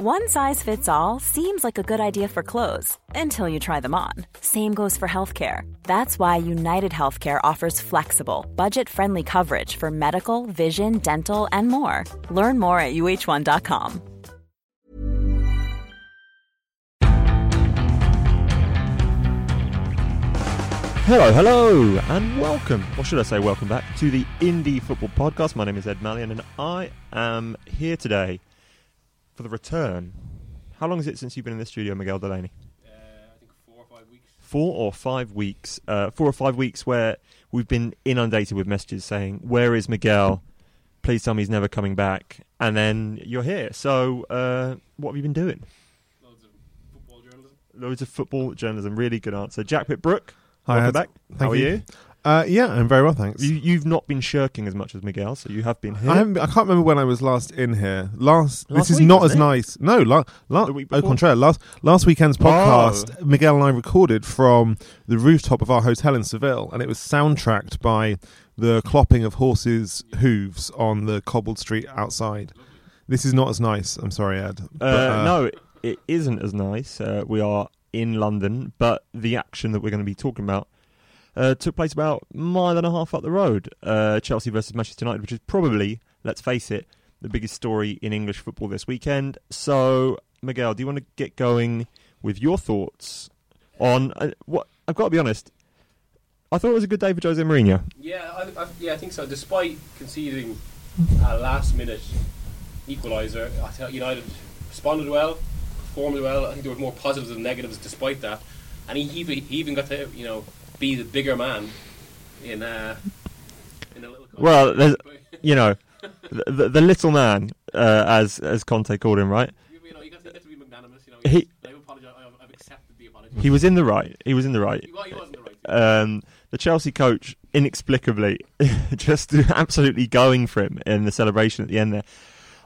One size fits all seems like a good idea for clothes until you try them on. Same goes for healthcare. That's why United Healthcare offers flexible, budget friendly coverage for medical, vision, dental, and more. Learn more at uh1.com. Hello, hello, and welcome, or should I say, welcome back to the Indie Football Podcast. My name is Ed Malyon, and I am here today for the return. How long is it since you've been in the studio, Miguel Delaney? Uh, I think four or five weeks. Four or five weeks. Uh, four or five weeks where we've been inundated with messages saying, "Where is Miguel? Please tell me he's never coming back." And then you're here. So, uh, what have you been doing? Loads of football journalism. Loads of football journalism. Really good answer. Jack Pitt-Brooke, Hi, welcome back. Thank How are you. Uh, yeah, I'm very well, thanks. you? You've not been shirking as much as Miguel, so you have been here. I, haven't, I can't remember when I was last in here. Last, Last this is week, not as it? nice. No, la, la, au? Oh. contraire. Last last weekend's podcast, Miguel and I recorded from the rooftop of our hotel in Seville, and it was soundtracked by the clopping of horses' hooves on the cobbled street outside. This is not as nice. I'm sorry, Ed. Uh, But, uh, no, it, it isn't as nice. Uh, we are in London, but the action that we're going to be talking about uh, took place about a mile and a half up the road. Uh, Chelsea versus Manchester United, which is probably, let's face it, the biggest story in English football this weekend. So, Miguel, do you want to get going with your thoughts on uh, what? I've got to be honest. I thought it was a good day for Jose Mourinho. Yeah, I, I, yeah, I think so. Despite conceding a last-minute equaliser, I thought United responded well, performed well. I think there were more positives than negatives despite that, and he, he, he even got to you know be the bigger man in uh, in a little. Well, there's- You know, the, the, the little man, uh, as as Conte called him, right? you, you know, you got to, to be magnanimous. You know, He- I've. I've, I've accepted the apology. He was in the right. He was in the right. He, wa- he wasn't the right. um, the Chelsea coach inexplicably just absolutely going for him in the celebration at the end there.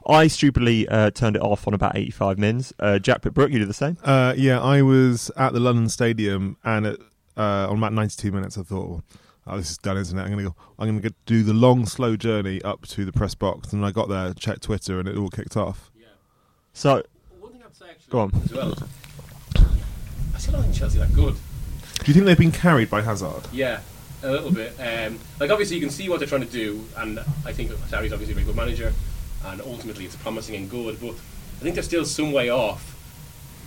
I stupidly uh, turned it off on about 85 mins. Uh, Jack Pitt-Brooke, you did the same. Uh, yeah, I was at the London Stadium, and at, uh, on about 92 minutes, I thought, well, "Oh, this is done, isn't it? I'm going to go. I'm going to do the long, slow journey up to the press box." And I got there, checked Twitter, and it all kicked off. yeah. So, One thing I'd say actually Go on. as well. I still don't think Chelsea are that good. Do you think they've been carried by Hazard? Yeah, a little bit. Um, like obviously you can see what they're trying to do, and I think Sarri's obviously a very good manager, and ultimately it's promising and good. But I think they're still some way off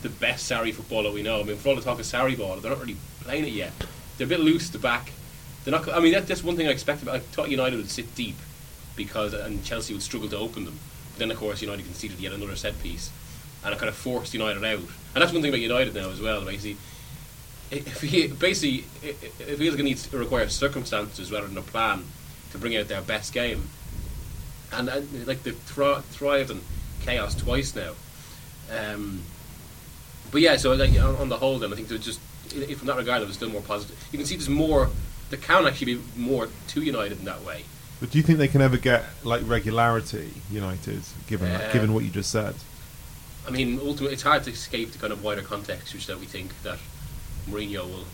the best Sarri football that we know. I mean, for all the talk of Sarri ball, they're not really playing it yet. They're a bit loose at the back. They're not. I mean, that's one thing I expected. I thought United would sit deep because and Chelsea would struggle to open them. But then of course United conceded yet another set piece, and it kind of forced United out. And that's one thing about United now as well. Basically, if he basically if it feels like it needs to require circumstances rather than a plan to bring out their best game, and, like they've thri- thrived in chaos twice now. Um, but yeah, so like on, on the whole, then I think there's just i- i- from that regard, there was still more positive. You can see there's more. There can actually be more to United in that way. But do you think they can ever get like regularity, United, given Uh, given what you just said? I mean, ultimately, it's hard to escape the kind of wider context, which that we think that Mourinho will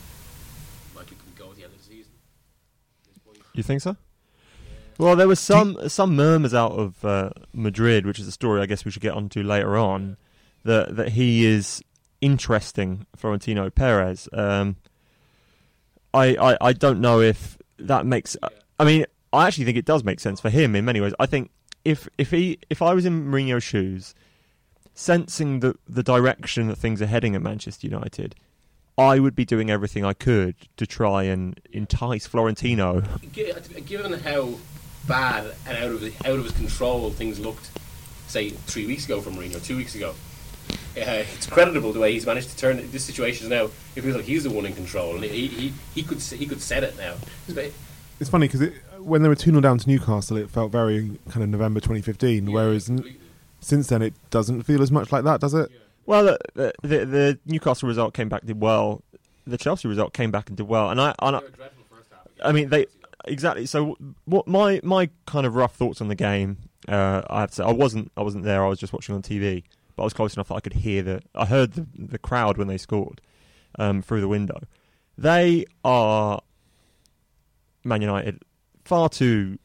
likely go at the end of the season. At this point. you think so? Well, there was some some murmurs out of uh, Madrid, which is a story I guess we should get onto later on, that that he is interesting Florentino Perez. Um, I, I I don't know if that makes. I mean, I actually think it does make sense for him in many ways. I think if if he if I was in Mourinho's shoes, sensing the the direction that things are heading at Manchester United, I would be doing everything I could to try and entice Florentino. Given how bad and out of out of his control things looked, say three weeks ago from Mourinho, two weeks ago, uh, it's creditable the way he's managed to turn this situation now. It feels like he's the one in control, and he he, he could he could set it now. But- It's funny because when they were 2 0 down to Newcastle, it felt very kind of November 2015, whereas n- since then it doesn't feel as much like that, does it? Well, the, the, the, the Newcastle result came back did well. The Chelsea result came back and did well, and I, and I, They were dreadful first half. I mean, they exactly. So, what my my kind of rough thoughts on the game? Uh, I have to say, I wasn't I wasn't there. I was just watching on TV, but I was close enough that I could hear the. I heard the the crowd when they scored um, through the window. They are Man United far too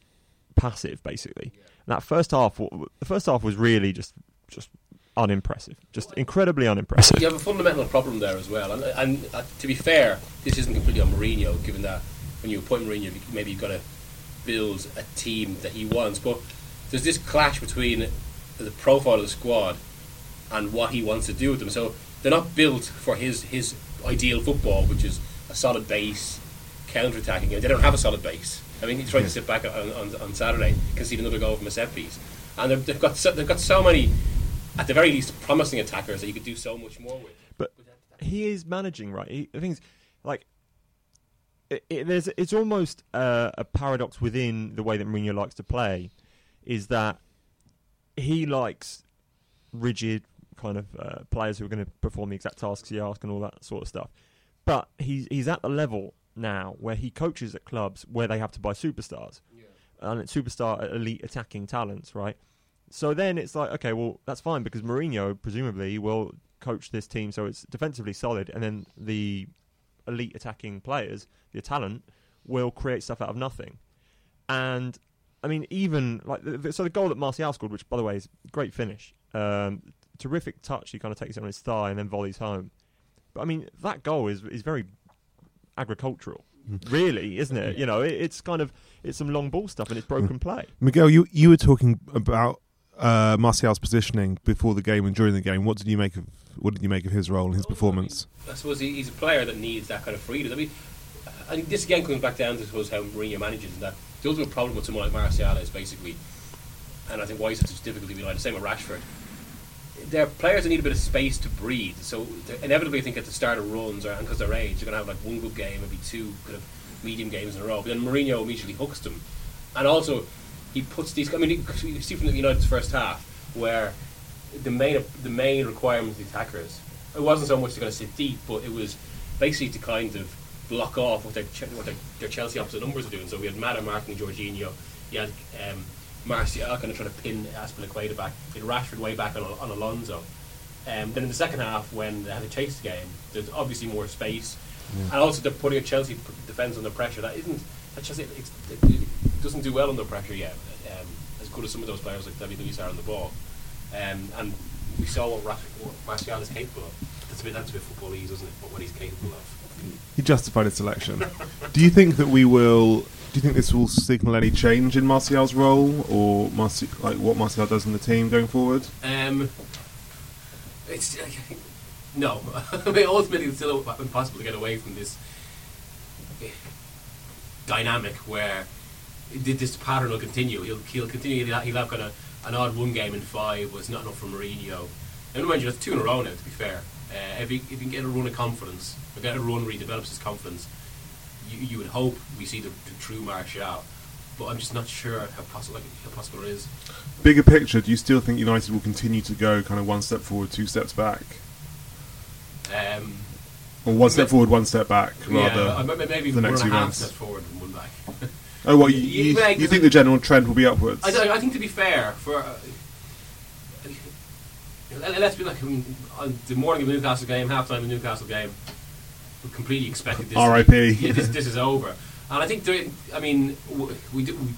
passive, basically. And that first half, the first half was really just just unimpressive, just incredibly unimpressive. You have a fundamental problem there as well, and, and uh, to be fair, this isn't completely on Mourinho, given that when you appoint Mourinho, maybe you've got to build a team that he wants. But there's this clash between the profile of the squad and what he wants to do with them. So they're not built for his his ideal football, which is a solid base, counter attacking. They don't have a solid base. I mean, he tried to sit back on, on, on Saturday, concede another goal from a set piece, and they've, they've got so, they've got so many, at the very least, promising attackers that you could do so much more with. But he is managing right. He, the thing's like it, it, there's it's almost uh, a paradox within the way that Mourinho likes to play, is that he likes rigid kind of uh, players who are going to perform the exact tasks he asks and all that sort of stuff. But he's he's at the level now where he coaches at clubs where they have to buy superstars, yeah. and it's superstar elite attacking talents, right? So then it's like, okay, well that's fine because Mourinho presumably will coach this team so it's defensively solid, and then the elite attacking players, the talent, will create stuff out of nothing. And I mean, even like the, so, the goal that Martial scored, which by the way is a great finish, um, terrific touch. He kind of takes it on his thigh and then volleys home. But I mean, that goal is is very agricultural, mm. really, isn't it? You know, it, it's kind of it's some long ball stuff and it's broken mm. play. Miguel, you you were talking about uh, Martial's positioning before the game and during the game. What did you make of what did you make of his role and his performance? I, mean, I suppose he's a player that needs that kind of freedom. I mean, I think this again comes back down to suppose how Mourinho manages and that the ultimate problem with someone like Martial is basically, and I think why he's had such difficulty with the same with Rashford. They're players need a bit of space to breathe. So inevitably, I think at the start of runs, or because their age, they're going to have like one good game, maybe two kind of medium games in a row. But then Mourinho immediately hooks them, and also he puts these. I mean, you see from the United's first half where the main the main requirement of the attackers it wasn't so much they're going to sit deep, but it was basically to kind of block off what their what their, their Chelsea opposite numbers were doing. So we had Mata marking Jorginho, you had um, Martial kind of trying to pin Azpilicueta back, you had Rashford way back on, on Alonso. Um, then in the second half, when they had to chase the game, there's obviously more space, yeah. and also they're putting a Chelsea defence under pressure. That isn't that Chelsea it, it doesn't do well under pressure yet. Um, as good as some of those players like David Luiz are on the ball, um, and we saw what, Rashford, what Martial is capable of. That's a bit that's a bit football ease, isn't it? But what he's capable of. He justified his selection. do you think that we will? Do you think this will signal any change in Martial's role, or Marci- like what Martial does in the team going forward? Um, it's no. I mean, ultimately, it's still impossible to get away from this dynamic where this pattern will continue. He'll, he'll continue. He'll have, an odd one game in five was not enough for Mourinho. And mind you, that's two in a row now. To be fair, uh, if, he, if he can get a run of confidence, or get a run where he develops his confidence, you, you would hope we see the, the true Martial. But I'm just not sure how possible like, how possible it is. Bigger picture, do you still think United will continue to go kind of one step forward, two steps back? Um, or one step forward, one step back, rather. Yeah, maybe the next few months. Step forward and one back. oh, well, you, you, you think the general trend will be upwards? I, I think to be fair, for uh, let's be like on the morning of the Newcastle game, halftime of the Newcastle game, completely expected this. R.I.P. Yeah, this, this is over, and I think there, I mean we, do. We,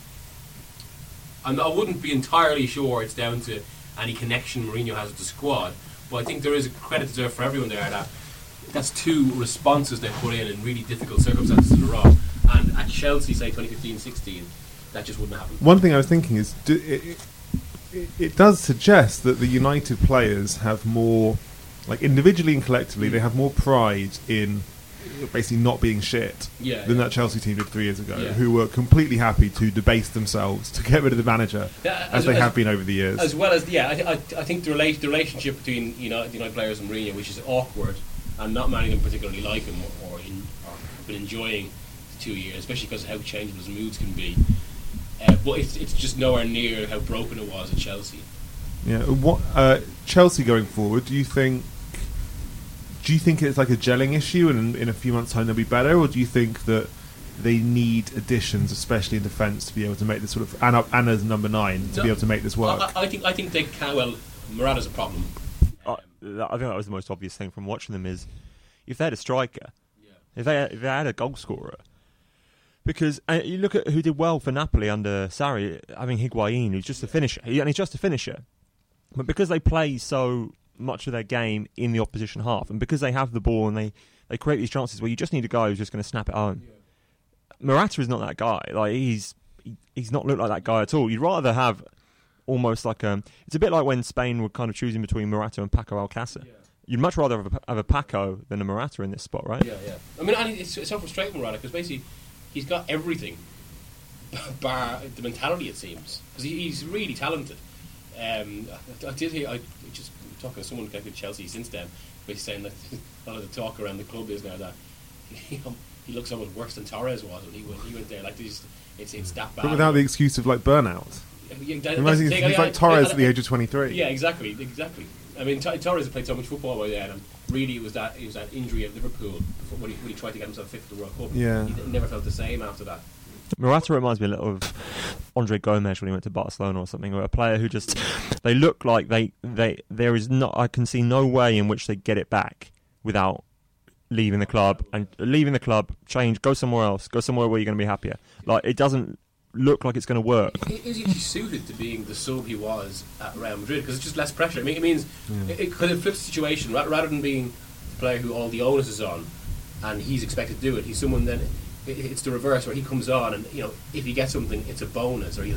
I wouldn't be entirely sure it's down to any connection Mourinho has with the squad, but I think there is a credit deserved for everyone there that that's two responses they put in in really difficult circumstances in a row. And at Chelsea, say 2015-16, that just wouldn't happen. One thing I was thinking is, do, it, it, it does suggest that the United players have more, like individually and collectively, they have more pride in basically not being shit yeah, than yeah. that Chelsea team did three years ago, yeah. who were completely happy to debase themselves to get rid of the manager, as, as, they as, have been over the years. As well as, yeah, I, I, I think the, the relationship between you know, the United players and Mourinho, which is awkward, and not many of them particularly like him or, or, in, or have been enjoying the two years, especially because of how changeable his moods can be. Uh, but it's, it's just nowhere near how broken it was at Chelsea. Yeah. What uh, Chelsea going forward? Do you think? Do you think it's like a gelling issue, and in, in a few months' time they'll be better, or do you think that they need additions, especially in defence, to be able to make this sort of Anna, Anna's number nine to no, be able to make this work? I, I, think I think they can. Well, Morata's a problem. I, I think that was the most obvious thing from watching them is if they had a striker, yeah. if they if they had a goal scorer, because uh, you look at who did well for Napoli under Sarri, having Higuain, who's just a finisher, he, and he's just a finisher. But because they play so much of their game in the opposition half, and because they have the ball and they, they create these chances where you just need a guy who's just going to snap it home. Morata is not that guy. Like he's he, he's not looked like that guy at all. You'd rather have almost like um, it's a bit like when Spain were kind of choosing between Morata and Paco Alcácer. You'd much rather have a, have a Paco than a Morata in this spot, right? Yeah, yeah. I mean, and it's, it's so frustrating, Morata, because basically he's got everything, bar the mentality, it seems, because he, he's really talented. Um, I, I did hear, I just talking to someone connected to Chelsea since then, basically saying that a lot of the talk around the club is now that know, he looks almost worse than Torres was when he went, he went there. Like, just, it's, it's that bad. But without the excuse of like burnout. Yeah, that- Imagine he's like Torres at the age of 23. Yeah, exactly, exactly. I mean, Torres had played so much football by then, and really it was that it was that injury at Liverpool before, when, he, when he tried to get himself fit for the World Cup. Yeah. he, he never felt the same after that. Morata reminds me a little of Andre Gomes when he went to Barcelona or something, or a player who just they look like they they there is not I can see no way in which they get it back without leaving the club and leaving the club, change, go somewhere else, go somewhere where you're going to be happier. Like it doesn't look like it's going to work. Is he actually suited to being the sub he was at Real Madrid? Because it's just less pressure. I mean, it means it, it, 'cause it flips the situation rather than being the player who all the onus is on, and he's expected to do it. He's someone then. It- It's the reverse where he comes on and you know if he gets something, it's a bonus, or he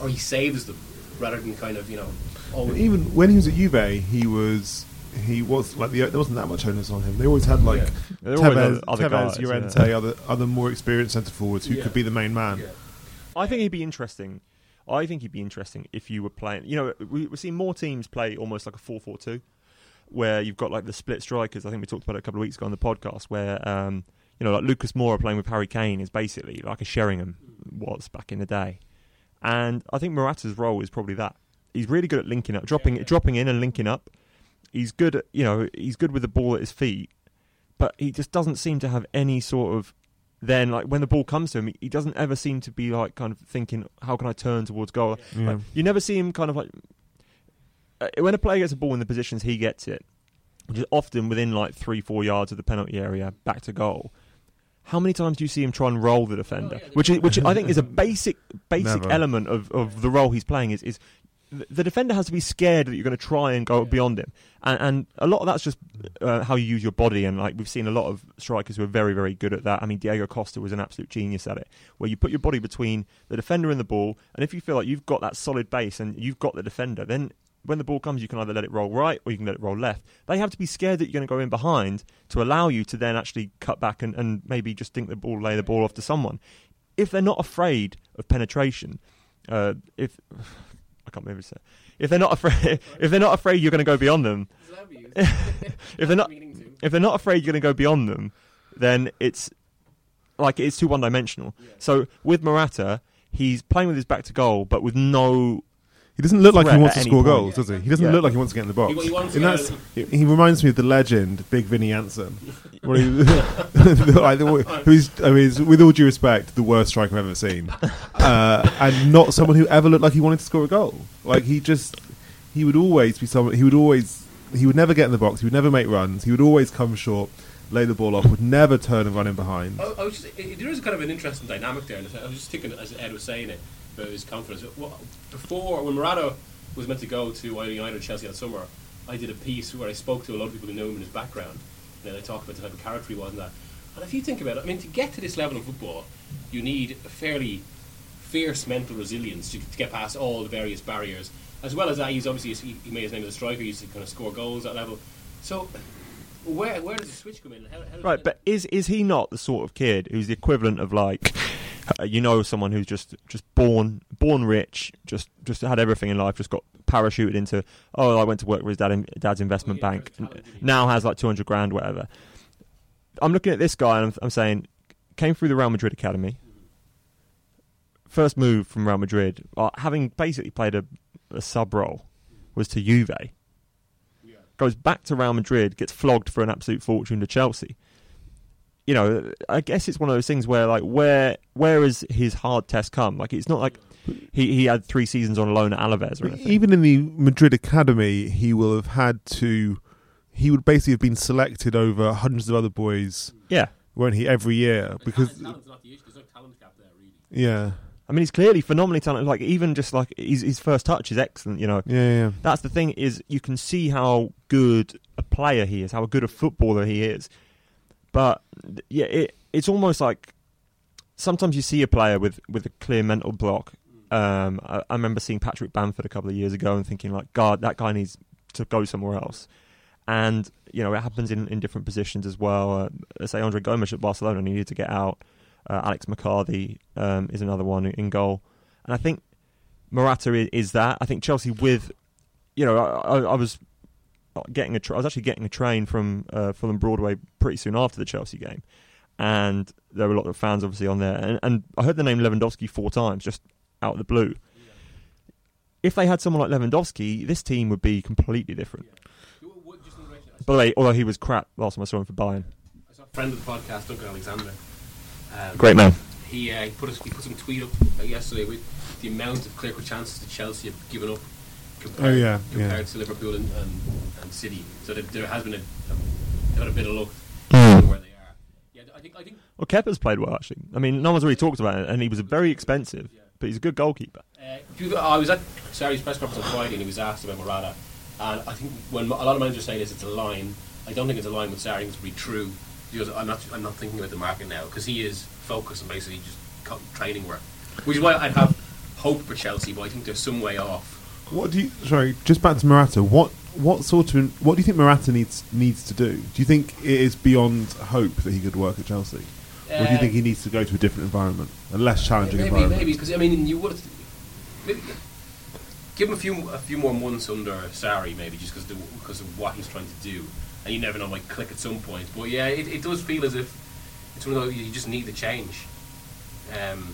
or he saves them rather than kind of you know. Always, Even when he was at Juve, he was he was like the, there wasn't that much onus on him. They always had like Yeah. There were always Tevez, other- other Tevez guys, Llorente, yeah. other other more experienced centre forwards who Yeah. could be the main man. Yeah. I think he'd be interesting. I think he'd be interesting if you were playing. You know, we, we're seeing more teams play almost like a 4 4 2, where you've got like the split strikers. I think we talked about it a couple of weeks ago on the podcast, where, um, you know, like Lucas Moura playing with Harry Kane is basically like a Sheringham was back in the day. And I think Morata's role is probably that. He's really good at linking up, dropping dropping in and linking up. He's good at, you know, he's good with the ball at his feet, but he just doesn't seem to have any sort of then like when the ball comes to him, he doesn't ever seem to be like kind of thinking, how can I turn towards goal? Yeah. Like, you never see him kind of like uh, when a player gets a ball in the positions he gets it, which is often within like three four yards of the penalty area, back to goal. How many times do you see him try and roll the defender? Which is, which I think is a basic basic Never. element of, of the role he's playing. Is is the the defender has to be scared that you're going to try and go beyond him, and, and a lot of that's just uh, how you use your body. And like we've seen a lot of strikers who are very very good at that. I mean, Diego Costa was an absolute genius at it, where you put your body between the defender and the ball, and if you feel like you've got that solid base and you've got the defender, then when the ball comes, you can either let it roll right or you can let it roll left. They have to be scared that you're going to go in behind to allow you to then actually cut back and, and maybe just think the ball, lay the ball off to someone. If they're not afraid of penetration, uh, if I can't remember if they're not afraid, if they're not afraid you're going to go beyond them, if they're not, if they're not afraid you're going to go beyond them, then it's like it's too one dimensional. So with Morata, he's playing with his back to goal, but with no He doesn't look like he wants to score point. goals, does he? He doesn't Yeah. look like he wants to get in the box. He- he And that's, he, he reminds me of the legend, Big Vinny Anson, where he, like, the- who's, I mean, with all due respect, the worst striker I've ever seen, uh, and not someone who ever looked like he wanted to score a goal. Like he just, he would always be someone. He would always, he would never get in the box. He would never make runs. He would always come short, lay the ball off. Would never turn and run in behind. I, I was just, it, there is kind of an interesting dynamic there. I was just thinking, as Ed was saying it, about his confidence. Before, when Morata was meant to go to either United or Chelsea that summer, I did a piece where I spoke to a lot of people who knew him in his background. And I talked about the type of character he was and that. And if you think about it, I mean, to get to this level of football, you need a fairly fierce mental resilience to, to get past all the various barriers. As well as that, he's obviously he, he made his name as a striker. He used to kind of score goals at that level. So, where where does the switch come in? How, how Right, but is is he not the sort of kid who's the equivalent of like, uh, you know, someone who's just just born born rich, just just had everything in life, just got parachuted into. Oh, I went to work with his dad in, dad's investment Oh, bank. Now has like two hundred grand, whatever. I'm looking at this guy and I'm, I'm saying, came through the Real Madrid academy. First move from Real Madrid, uh, having basically played a, a sub role, was to Juve goes back to Real Madrid, gets flogged for an absolute fortune to Chelsea. You know, I guess it's one of those things where, like, where where has his hard test come? Like, it's not like he, he had three seasons on loan at Alaves or anything. Even in the Madrid academy, he will have had to. He would basically have been selected over hundreds of other boys, yeah, won't he? Every year because talent's not the issue. There's no talent gap there, really. yeah, I mean, he's clearly phenomenally talented. Like even just like his, his first touch is excellent. You know, Yeah, yeah, yeah. that's the thing is you can see how good a player he is, how good a footballer he is. But yeah, it, it's almost like sometimes you see a player with, with a clear mental block. Um, I, I remember seeing Patrick Bamford a couple of years ago and thinking like, God, that guy needs to go somewhere else. And you know, it happens in, in different positions as well. Uh, say Andre Gomes at Barcelona needed to get out. Uh, Alex McCarthy um, is another one in goal, and I think Morata is, is that. I think Chelsea with, you know, I, I was getting a tra- I was actually getting a train from uh, Fulham Broadway pretty soon after the Chelsea game, and there were a lot of fans obviously on there, and, and I heard the name Lewandowski four times just out of the blue. If they had someone like Lewandowski, this team would be completely different. By the way, although he was crap last time I saw him for Bayern. I saw a friend of the podcast, Duncan Alexander. Um, Great man. He, uh, he put a, he put some tweet up uh, yesterday with the amount of clear cut chances that Chelsea have given up compared, Oh, yeah, compared yeah. to Liverpool and, and, and City. So that there has been a, a, a bit of luck Mm. where they are. Yeah, I think I think Well, Kepa's played well actually. I mean, no one's really talked about it, and he was very expensive, but he's a good goalkeeper. Uh, I was at Sarri's press conference on Friday and he was asked about Morata. And I think when a lot of managers say this, it's a line. I don't think it's a line with Sarri. I think it's pretty true. Because I'm not, I'm not thinking about the market now because he is focused on basically just training work, which is why I'd have hope for Chelsea. But I think they're some way off. What do you? Sorry, just back to Morata. What what sort of what do you think Morata needs needs to do? Do you think it is beyond hope that he could work at Chelsea, or do you think he needs to go to a different environment, a less challenging maybe, environment? maybe because I mean you would maybe give him a few a few more months under Sarri, maybe just because because of what he's trying to do, and you never know, might click at some point. But yeah, it, it does feel as if it's one of those you just need the change. Um,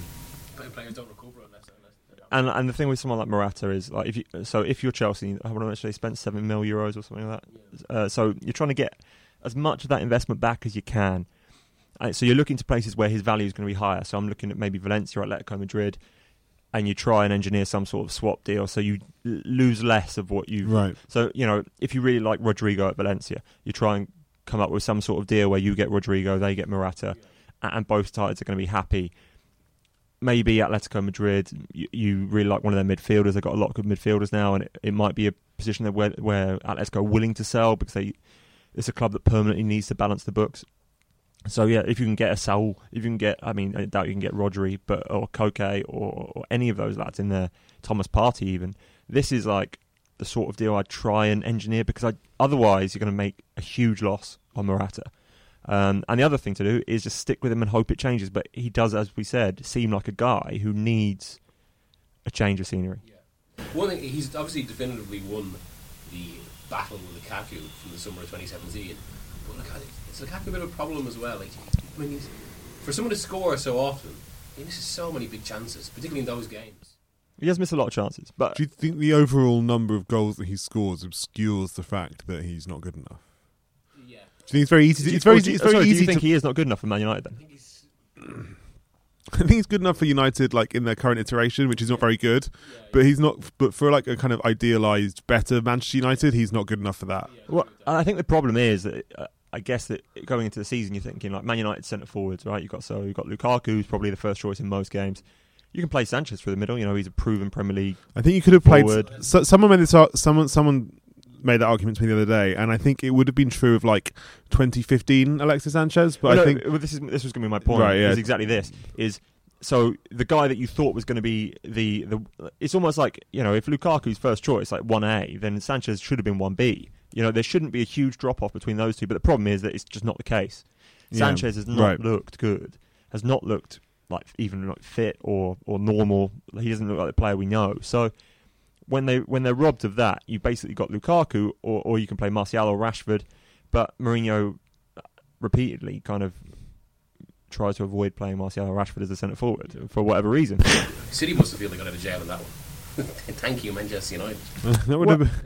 play- players don't recover unless. unless they're And and the thing with someone like Morata is like if you so if you're Chelsea, I how much they spent seven mil euros or something like that. Uh, so you're trying to get as much of that investment back as you can. Uh, so you're looking to places where his value is going to be higher. So I'm looking at maybe Valencia or Atletico Madrid, and you try and engineer some sort of swap deal so you l- lose less of what you. Right. So you know if you really like Rodrigo at Valencia, you try and come up with some sort of deal where you get Rodrigo, they get Morata, a- and both sides are going to be happy maybe Atletico Madrid, you, you really like one of their midfielders. They've got a lot of good midfielders now, and it, it might be a position where where Atletico are willing to sell because they it's a club that permanently needs to balance the books. So yeah, if you can get a Saul, if you can get, I mean, I doubt you can get Rodri, but or Koke or, or any of those lads in there, Thomas Partey even. This is like the sort of deal I'd try and engineer because I, otherwise you're going to make a huge loss on Morata. Um, and the other thing to do is just stick with him and hope it changes. But he does, as we said, seem like a guy who needs a change of scenery. One thing he's obviously definitively won the battle with Lukaku from the summer of 2017. But look, it's Lukaku a bit of a problem as well. Like, I mean, he's, for someone to score so often, he misses so many big chances, particularly in those games. He does miss a lot of chances, but Do you think the overall number of goals that he scores obscures the fact that he's not good enough? Yeah, Do you think it's very easy? To, it's very, or do it's very sorry, do you think to. he is not good enough for Man United I then? think he's. I think he's good enough for United, like in their current iteration, which is not very good. But he's not. But for like a kind of idealized, better Manchester United, he's not good enough for that. Well, I think the problem is that uh, I guess that going into the season, you're thinking like Man United centre forwards, right? You have got so you have got Lukaku, who's probably the first choice in most games. You can play Sanchez through the middle. You know, he's a proven Premier League. I think you could have played. So, someone made this. Someone. Someone made that argument to me the other day, and I think it would have been true of like 2015 Alexis Sanchez. But Well, I no, think well, this is this was going to be my point. Right, yeah. Is exactly this is. So the guy that you thought was going to be the, the it's almost like you know if Lukaku's first choice like one A then Sanchez should have been one B. You know there shouldn't be a huge drop off between those two, but the problem is that it's just not the case. Yeah, Sanchez has not right. looked good, has not looked like even like fit or or normal. He doesn't look like the player we know. So when they when they're robbed of that, you basically got Lukaku, or or you can play Martial or Rashford. But Mourinho uh, repeatedly kind of tries to avoid playing Martial or Rashford as a centre forward for whatever reason. City must have feel they got out of jail in that one. Thank you, Manchester United. that would What- have.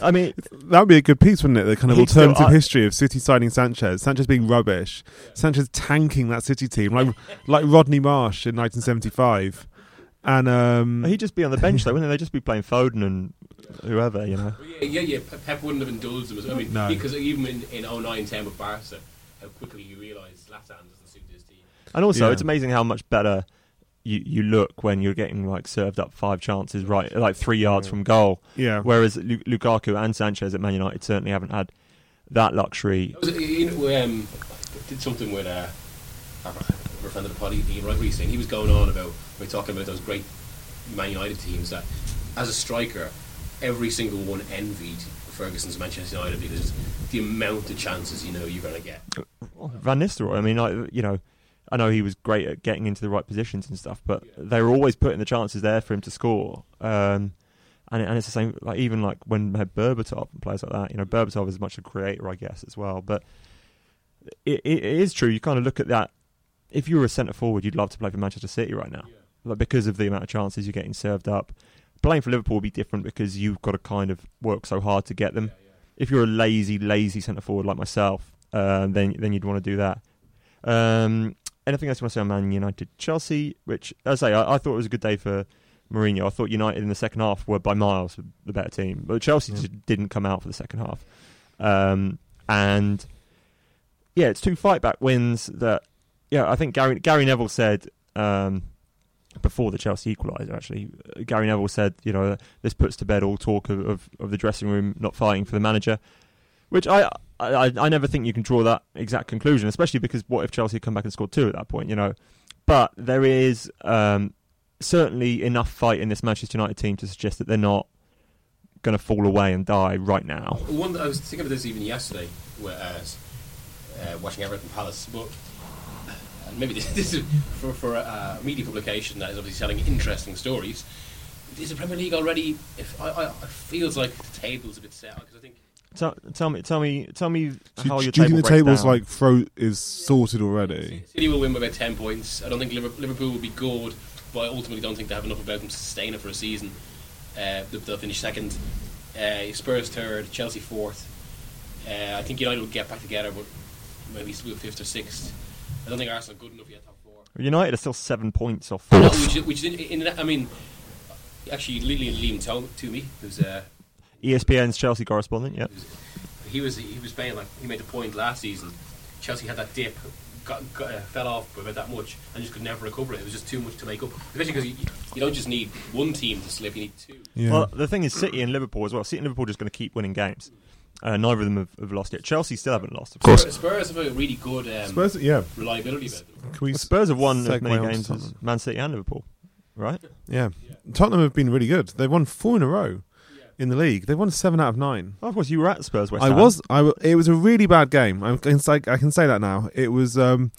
I mean, That would be a good piece, wouldn't it? The kind of He'd still- alternative I- history of City signing Sanchez, Sanchez being rubbish, Sanchez tanking that City team like like Rodney Marsh in 1975, and um, he'd just be on the bench though, wouldn't they? They'd just be playing Foden and whoever, you know. Well, yeah, yeah, yeah. Pep wouldn't have indulged him. As, I mean, No. because even in, in 09 10 with Barca, how quickly you realise Zlatan doesn't suit his team. And also, Yeah. it's amazing how much better you, you look when you're getting like served up five chances right like three yards Yeah. from goal. Yeah. Whereas Lu- Lukaku and Sanchez at Man United certainly haven't had that luxury. Was, you know, um, did something with uh, our, friend of the pod, Ian Wright, recently. He was going on about, we were talking about those great Man United teams that, as a striker, every single one envied Ferguson's Manchester United because the amount of chances you know you're going to get. Van Nistelrooy. I mean, I, you know, I know he was great at getting into the right positions and stuff, but they were always putting the chances there for him to score. Um, and, and it's the same, like even like when we had Berbatov and players like that. You know, Berbatov is much a creator, I guess, as well. But it, it is true. You kind of look at that. If you were a centre forward, you'd love to play for Manchester City right now, like because of the amount of chances you're getting served up. Playing for Liverpool would be different because you've got to kind of work so hard to get them. If you're a lazy, lazy centre forward like myself, um, then then you'd want to do that. Um, anything else you want to say on Man United? Chelsea, which as I say, I, I thought it was a good day for Mourinho. I thought United in the second half were by miles the better team, but Chelsea Yeah. just didn't come out for the second half. Um, and yeah, it's two fight back wins that. Yeah, I think Gary Gary Neville said um, before the Chelsea equaliser. Actually, Gary Neville said, you know, this puts to bed all talk of, of, of the dressing room not fighting for the manager, which I, I I never think you can draw that exact conclusion, especially because what if Chelsea come back and scored two at that point, you know? But there is um, certainly enough fight in this Manchester United team to suggest that they're not going to fall away and die right now. One, that I was thinking of this even yesterday, where, uh, uh, watching Everton Palace, but and maybe this, this is for, for a, a media publication that is obviously telling interesting stories. Is the Premier League already? If I, I, it feels like the table's a bit set because I think Tell, tell me, tell me, tell me Do, how do your you table think the table's down. like fro- is sorted already? City will win by about ten points. I don't think Liverpool will be good, but I ultimately don't think they have enough about them to sustain it for a season. Uh, they'll, they'll finish second. Uh, Spurs third, Chelsea fourth. Uh, I think United will get back together, but maybe still fifth or sixth. I don't think Arsenal are good enough yet top four. United are still seven points off No, which, is- which is in, in, I mean, actually, Lilian Liam told to me, who's uh, ESPN's Chelsea correspondent. Yeah, he was he was saying like he made the point last season. Chelsea had that dip, got, got uh, fell off by about that much, and just could never recover it. It was just too much to make up. Especially because you, you don't just need one team to slip; you need two. Yeah. Well, the thing is, City and Liverpool as well. City and Liverpool are just going to keep winning games. Uh, neither of them have, have lost yet. Chelsea still haven't lost. Of Spurs, Spurs have a really good um, Spurs, yeah. reliability about. Can we Well, Spurs have won as many games Tottenham? as Man City and Liverpool, right? Yeah. Tottenham have been really good. They've won four in a row in the league. They've won seven out of nine. Oh, of course, you were at Spurs West I Ham. was. I. w- It was a really bad game. I can say. I can say that now. It was. Um,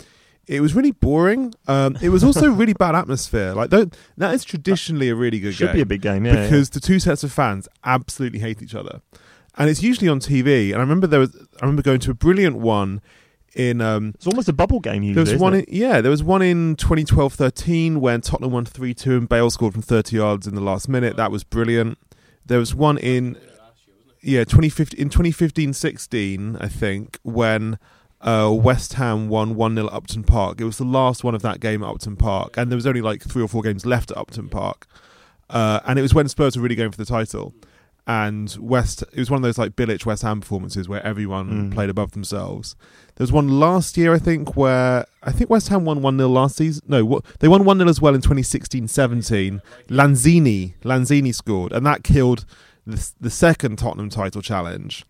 it was really boring. Um, it was also really bad atmosphere. Like tho- that is traditionally a really good Should game be a big game, yeah. because the two sets of fans absolutely hate each other, and it's usually on TV. And I remember there was. I remember going to a brilliant one in. Um, it's almost a bubble game. Usually, there was one, in, yeah. There was one in 2012-13 when Tottenham won three two and Bale scored from thirty yards in the last minute. That was brilliant. There was one in yeah 2015 in 2015-16 I think when uh, West Ham won one 0 at Upton Park. It was the last one of that game at Upton Park, and there was only like three or four games left at Upton Park. Uh, and it was when Spurs were really going for the title. And West, it was one of those like Bilic West Ham performances where everyone Mm. played above themselves. There was one last year, I think, where I think West Ham won 1 0 last season. No, what, they won 1 0 as well in 2016 17. Lanzini, Lanzini scored, and that killed the, the second Tottenham title challenge.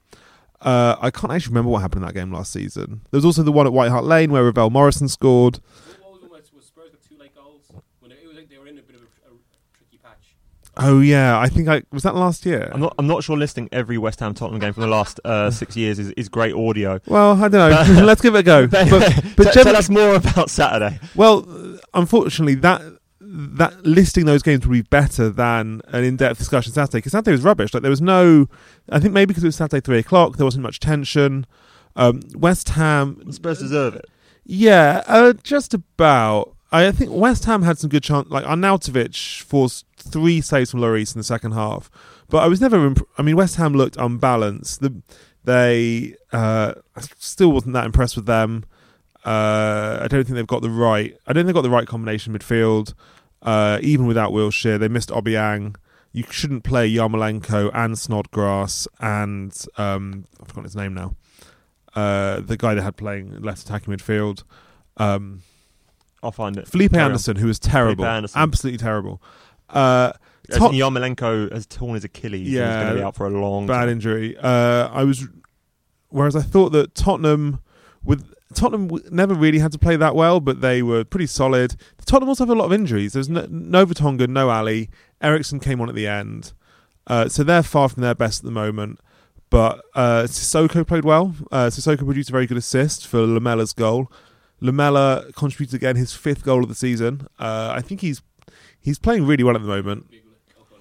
Uh, I can't actually remember what happened in that game last season. There was also the one at White Hart Lane where Ravel Morrison scored. What was the one where Spurs got two late goals? When it was like they were in a bit of a, a tricky patch. Oh yeah, I think I was that last year. I'm not. I'm not sure. Listing every West Ham Tottenham game from the last uh, six years is, is great audio. well, I don't know. Let's give it a go. But, but Tell- tell us more about Saturday. Well, unfortunately, that that listing those games would be better than an in-depth discussion Saturday because Saturday was rubbish. Like there was no, I think maybe because it was Saturday three o'clock, there wasn't much tension. Um, West Ham, Spurs deserve it. yeah, uh, just about. I think West Ham had some good chance. Like Arnautovic forced three saves from Lloris in the second half, but I was never. Imp- I mean, West Ham looked unbalanced. The, they uh, still wasn't that impressed with them. Uh, I don't think they've got the right. I don't think they've got the right combination midfield. Uh, even without Wilshere, they missed Obiang. You shouldn't play Yarmolenko and Snodgrass and um, I've forgotten his name now. Uh, the guy they had playing left attacking midfield. Um, I'll find it. Felipe Carry. Anderson, who was terrible, Anderson. absolutely terrible. Uh, As Yarmolenko has torn his Achilles. Yeah, he's going to be out for a long bad time. injury. Uh, I was, whereas I thought that Tottenham, with Tottenham, never really had to play that well, but they were pretty solid. Tottenham also have a lot of injuries. There's no, no Vertonghen, no Alli. Eriksen came on at the end, uh, so they're far from their best at the moment. But uh, Sissoko played well. Uh, Sissoko produced a very good assist for Lamela's goal. Lamela contributed again his fifth goal of the season. Uh, I think he's he's playing really well at the moment.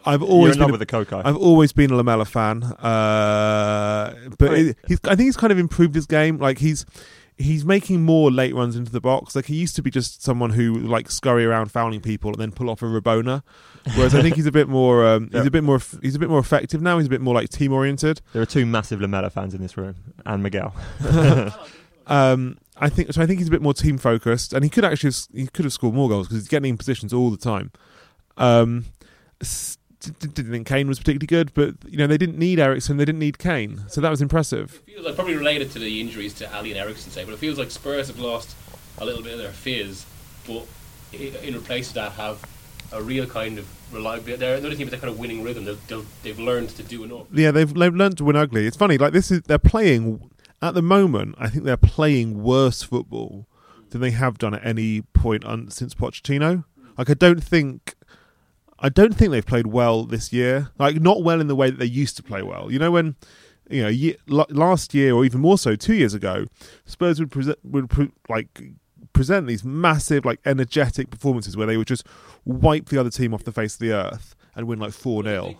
I've always been a- with the Coco. I've always been a Lamela fan, uh, but it, he's, I think he's kind of improved his game. Like he's he's making more late runs into the box. Like he used to be just someone who like scurry around fouling people and then pull off a Rabona. Whereas I think he's a bit more um, Yeah. he's a bit more he's a bit more effective now. He's a bit more like team oriented. There are two massive Lamela fans in this room, and Miguel. Um, I think so. I think he's a bit more team focused, and he could actually he could have scored more goals because he's getting in positions all the time. Um, s- d- d- didn't think Kane was particularly good, but you know they didn't need Eriksen, they didn't need Kane, so that was impressive. It feels like probably related to the injuries to Alli and Eriksen, say, but it feels like Spurs have lost a little bit of their fizz, but in place of that have a real kind of reliability. They're another team with that kind of winning rhythm. They'll, they'll, they've learned to do enough. Yeah, they've they've learned to win ugly. It's funny, like this is they're playing at the moment, I think they're playing worse football than they have done at any point since Pochettino. Like I don't think I don't think they've played well this year. Like not well in the way that they used to play well. You know when you know ye- last year or even more so 2 years ago, Spurs would present would pre- like present these massive like energetic performances where they would just wipe the other team off the face of the earth and win like 4-0.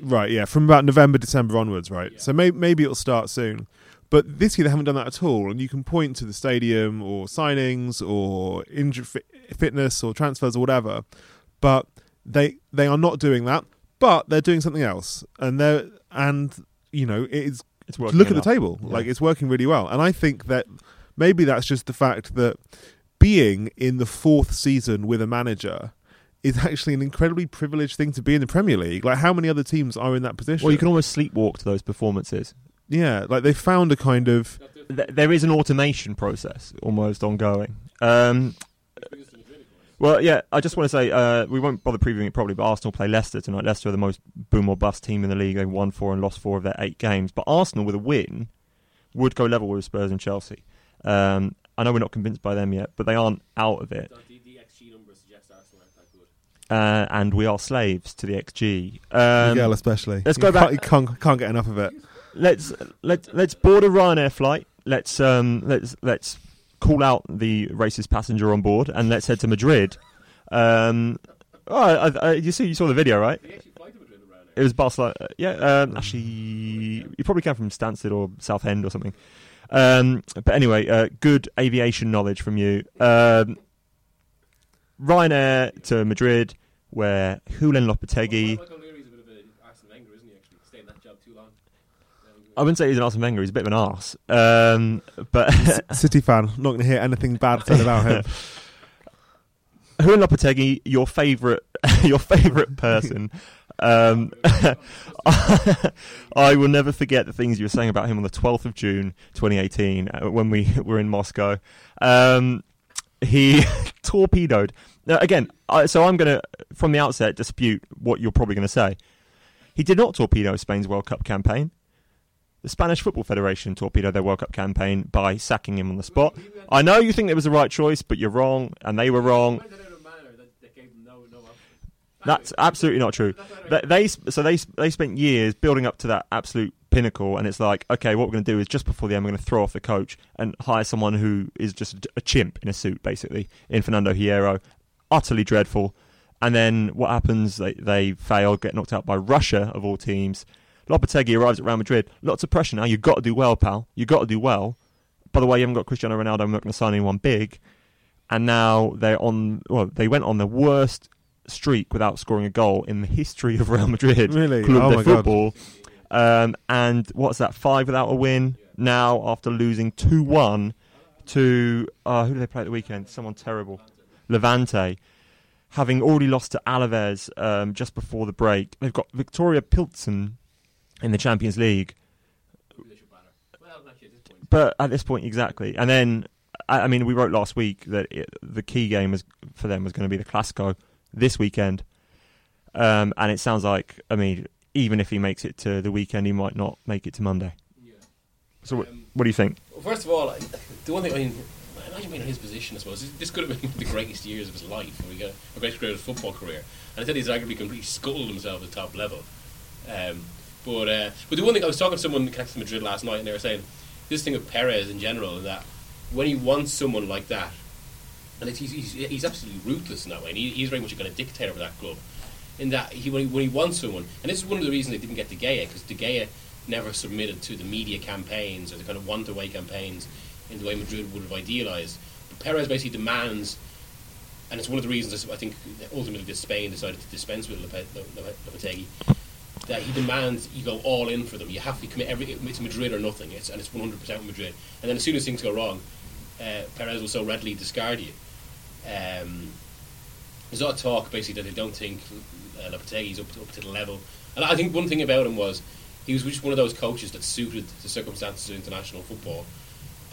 Right, yeah, from about November, December onwards, right? Yeah. So may- maybe it'll start soon. But this year they haven't done that at all, and you can point to the stadium or signings or injury fi- fitness or transfers or whatever, but they they are not doing that. But they're doing something else, and they're and you know it is It's working look at the table, Yeah. like it's working really well, and I think that maybe that's just the fact that being in the fourth season with a manager is actually an incredibly privileged thing to be in the Premier League. Like, how many other teams are in that position? Well, you can almost sleepwalk to those performances. yeah, like they found a kind of there is an automation process almost ongoing. Um, well, yeah, I just want to say uh, we won't bother previewing it probably, but Arsenal play Leicester tonight. Leicester are the most boom or bust team in the league. They've won four and lost four of their eight games. But Arsenal, with a win, would go level with Spurs and Chelsea. Um, I know we're not convinced by them yet, but they aren't out of it. The, the XG numbers suggest Arsenal aren't that good. Uh, and we are slaves to the XG. Um, Miguel, especially. let's You go can't- back- You can't, can't get enough of it. let's let let's board a Ryanair flight. Let's um let's let's call out the racist passenger on board and let's head to Madrid. Um, oh, I, I, you see, you saw the video, right? They actually fly to Madrid around It was Barcelona. uh, Yeah, um, actually, you probably came from Stansted or Southend or something. Um, but anyway, uh, good aviation knowledge from you. Um, Ryanair to Madrid, where Julen Lopetegui. Michael O'Leary's a bit of an Arsene Wenger, isn't he? Actually, stayed in that job too long. I wouldn't say he's an Arsene Wenger. He's a bit of an arse. Um, but City fan, not going to hear anything bad said about him. Julen Lopetegui, your favourite, your favourite person. Um, I will never forget the things you were saying about him on the 12th of June 2018 uh, when we were in Moscow. Um, he torpedoed. Now, again, I, so I'm going to, from the outset, dispute what you're probably going to say. He did not torpedo Spain's World Cup campaign. The Spanish Football Federation torpedoed their World Cup campaign by sacking him on the spot. I know you think it was the right choice, but you're wrong, and they were wrong. Went out in a manner that, that gave them no, no option. That's absolutely not true. They, they so they they spent years building up to that absolute pinnacle, and it's like, okay, what we're going to do is just before the end, we're going to throw off the coach and hire someone who is just a chimp in a suit, basically, in Fernando Hierro, utterly dreadful. And then what happens? They they fail, get knocked out by Russia of all teams. Lopetegui arrives at Real Madrid. Lots of pressure now. You've got to do well, pal. You've got to do well. By the way, you haven't got Cristiano Ronaldo. I'm not going to sign anyone big. And now they're on. Well, they went on the worst streak without scoring a goal in the history of Real Madrid. Really? Club Oh my God. Um, and what's that? Five without a win now after losing two one to uh, who did they play at the weekend? Someone terrible, Levante. Having already lost to Alaves um, just before the break, they've got Viktoria Pilsen in the Champions League. But at this point, exactly. And then I, I mean, we wrote last week that it, the key game was for them was going to be the Clasico this weekend, um, and it sounds like I mean, even if he makes it to the weekend, he might not make it to Monday. Yeah. So, what, Um, what do you think? Well, first of all, the one thing I mean, imagine being in his position. I suppose this could have been the greatest years of his life. We got a greatest career of his football career, and I said he's arguably completely scuttled himself at the top level. Um, but uh, but the one thing I was talking to someone connected to Madrid last night, and they were saying this thing of Perez in general that when he wants someone like that, and it's, he's, he's, he's absolutely ruthless in that way, and he, he's very much a kind of dictator of that club. In that he when, he when he wants someone, and this is one of the reasons they didn't get De Gea because De Gea never submitted to the media campaigns or the kind of want-away campaigns in the way Madrid would have idealised. But Perez basically demands, and it's one of the reasons I think ultimately that Spain decided to dispense with Lope- Lope- Lopetegui, that he demands you go all in for them. You have to commit every. It's Madrid or nothing. It's and it's 100 percent Madrid. And then as soon as things go wrong, uh, Perez will so readily discard you. Um, there's a lot of talk basically that they don't think uh, Lopetegui's up to, up to the level. And I think one thing about him was he was just one of those coaches that suited the circumstances of international football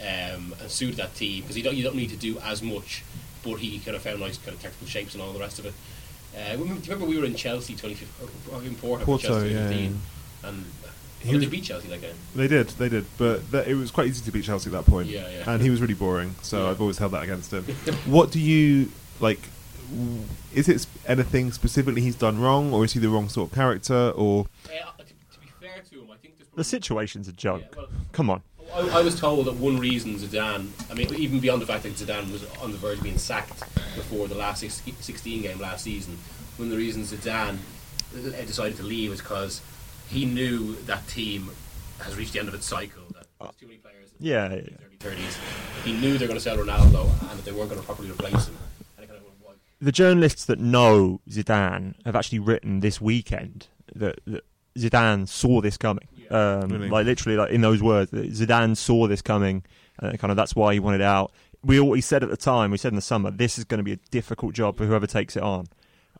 um, and suited that team because you don't you don't need to do as much, but he kind of found nice kind of tactical shapes and all the rest of it. Uh, do you remember we were in Chelsea 2015, or in Porto, Porto, Chelsea yeah, 2015, and He he was- they beat Chelsea that game. They did, they did, but that, it was quite easy to beat Chelsea at that point. Yeah, yeah. And he was really boring, so Yeah. I've always held that against him. what do you like? W- Is it anything specifically he's done wrong, or is he the wrong sort of character, or Uh, to, to be fair to him, I think there's The situation's a joke. Yeah, well, Come on. I, I was told that one reason Zidane, I mean, even beyond the fact that Zidane was on the verge of being sacked before the last six, 16 game last season, one of the reasons Zidane uh, decided to leave is because he knew that team has reached the end of its cycle. That there's too many players. in Yeah, their yeah, yeah. early 30s. He knew they were going to sell Ronaldo and that they weren't going to properly replace him. The journalists that know Zidane have actually written this weekend that, that Zidane saw this coming. Um, Really? Like literally, like in those words, Zidane saw this coming, and kind of that's why he wanted out. We always said at the time, we said in the summer, this is going to be a difficult job for whoever takes it on,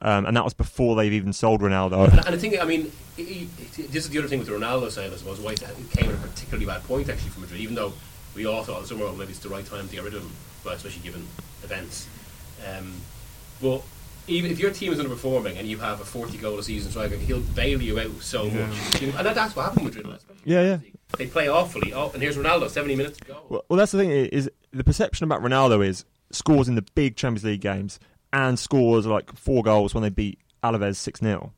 um, and that was before they've even sold Ronaldo. And, and I think, I mean, he, he, this is the other thing with the Ronaldo side, I suppose, why it came at a particularly bad point actually for Madrid, even though we all thought somewhere maybe it's the right time to get rid of him, well, especially given events. Um, but even if your team is underperforming and you have a 40 goal a season striker, he'll bail you out so Yeah. much. And that, that's what happened with Madrid. last- Yeah, yeah. They play awfully. Oh, and here's Ronaldo, 70 minutes to go. Well, well, that's the thing is the perception about Ronaldo is scores in the big Champions League games and scores like four goals when they beat Alaves six 0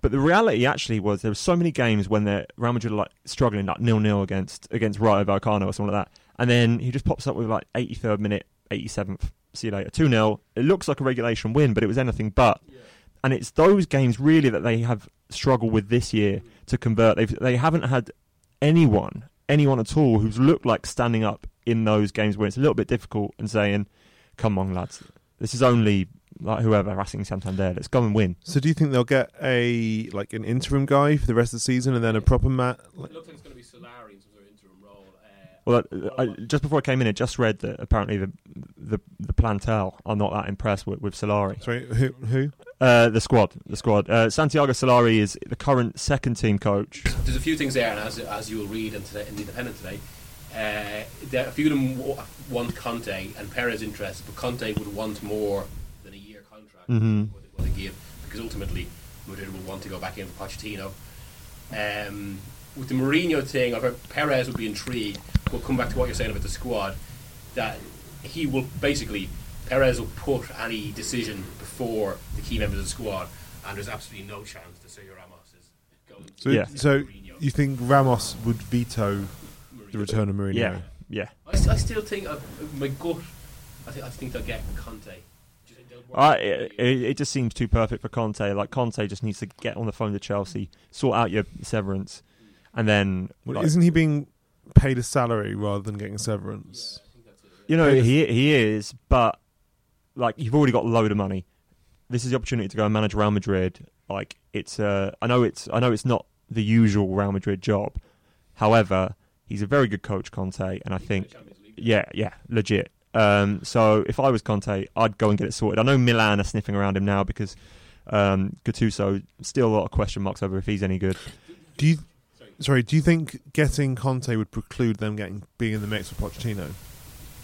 But the reality actually was there were so many games when they're Real Madrid are like struggling like nil nil against against Rayo Vallecano or something like that, and then he just pops up with like 83rd minute, 87th. See you later, two 0 It looks like a regulation win, but it was anything but. And it's those games really that they have struggled with this year mm-hmm. to convert. They've they haven't had anyone, anyone at all, who's looked like standing up in those games where it's a little bit difficult and saying, "Come on, lads, this is only like whoever Racing Santander. Let's go and win." so? Do you think they'll get a like an interim guy for the rest of the season, and then a proper mat? Like, It looks like it's going to be Solari in some sort of interim role. Uh, Well, I, I, just before I came in, I just read that apparently the the, the plantel are not that impressed with, with Solari. sorry, who? Who? Uh, the squad, the squad. Uh, Santiago Solari is the current second team coach. there's a few things there, and as, as you will read in, today, in the Independent today, uh, there, a few of them w- want Conte and Perez interested, but Conte would want more than a year contract. Mhm. What, they, what they give, because ultimately Madrid will want to go back in for Pochettino. Um, with the Mourinho thing, I've Perez would be intrigued. We'll come back to what you're saying about the squad. That he will basically Perez will put any decision before the key members of the squad, and there's absolutely no chance that Sergio Ramos is going. So, Yeah. so Mourinho. you think Ramos would veto Mourinho. the return of Mourinho? Yeah, yeah. I, I still think uh, my gut. I think I think they'll get Conte. Just- I, it, it just seems too perfect for Conte. Like Conte just needs to get on the phone to Chelsea, sort out your severance, and then Well, like, isn't he being paid a salary rather than getting a severance? you know he he is, but like you've already got a load of money. This is the opportunity to go and manage Real Madrid. Like it's uh, I know it's I know it's not the usual Real Madrid job. However, he's a very good coach, Conte, and I think yeah, yeah, legit. Um, so if I was Conte, I'd go and get it sorted. I know Milan are sniffing around him now because um, Gattuso still a lot of question marks over if he's any good. Do you? Sorry. Sorry, do you think getting Conte would preclude them getting being in the mix with Pochettino?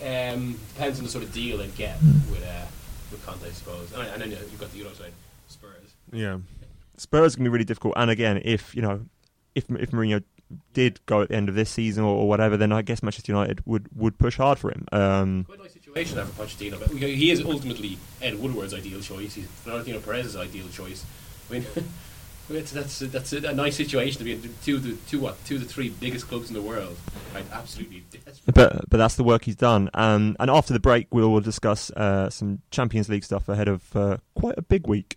um, depends on the sort of deal they get with uh, with Conte, I suppose. And, and then you've got the other side, Spurs. Yeah. Spurs can be really difficult. And again, if you know, if if Mourinho did go at the end of this season or, or whatever, then I guess Manchester United would, would push hard for him. Um, Quite a nice situation there for Pochettino. But he is ultimately Ed Woodward's ideal choice. He's Florentino Perez's ideal choice. I mean, that's that's that's a, nice situation to be in two the two what two the three biggest clubs in the world. Right, absolutely. Desperate. but but that's the work he's done. Um, and after the break, we will discuss uh, some Champions League stuff ahead of uh, quite a big week.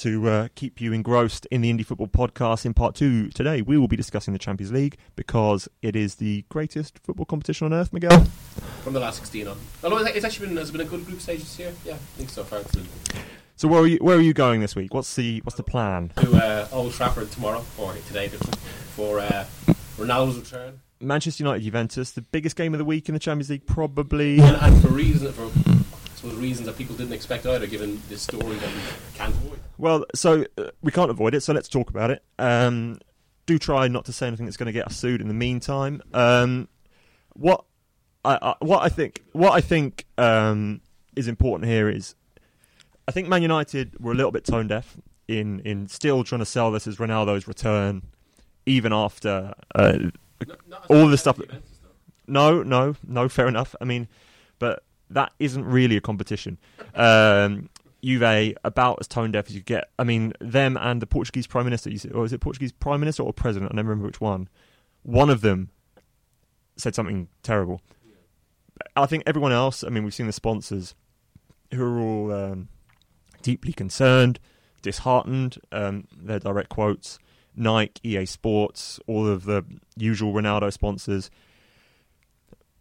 to uh, keep you engrossed in the Indie Football Podcast. In part two today, we will be discussing the Champions League because it is the greatest football competition on earth, Miguel. From the last 16 on. Although it's actually been, has been a good group stage this year. Yeah, I think so far. So where are you? Where are you going this week? What's the What's the plan? to uh, Old Trafford tomorrow, or today, for uh, Ronaldo's return. Manchester United Juventus, the biggest game of the week in the Champions League, probably. And, and for reasons, for I suppose reasons that people didn't expect either, given this story that we can't avoid. Well, so uh, we can't avoid it, so let's talk about it. Um, do try not to say anything that's going to get us sued in the meantime. Um, what I, I, what I think what I think um, is important here is I think Man United were a little bit tone deaf in in still trying to sell this as Ronaldo's return, even after uh, all the stuff. That, no, no, no. Fair enough. I mean, but that isn't really a competition. Um, Juve about as tone deaf as you get. I mean, them and the Portuguese prime minister, or is it Portuguese prime minister or president? I never remember which one. One of them said something terrible. I think everyone else. I mean, we've seen the sponsors who are all um, deeply concerned, disheartened. Um, their direct quotes: Nike, EA Sports, all of the usual Ronaldo sponsors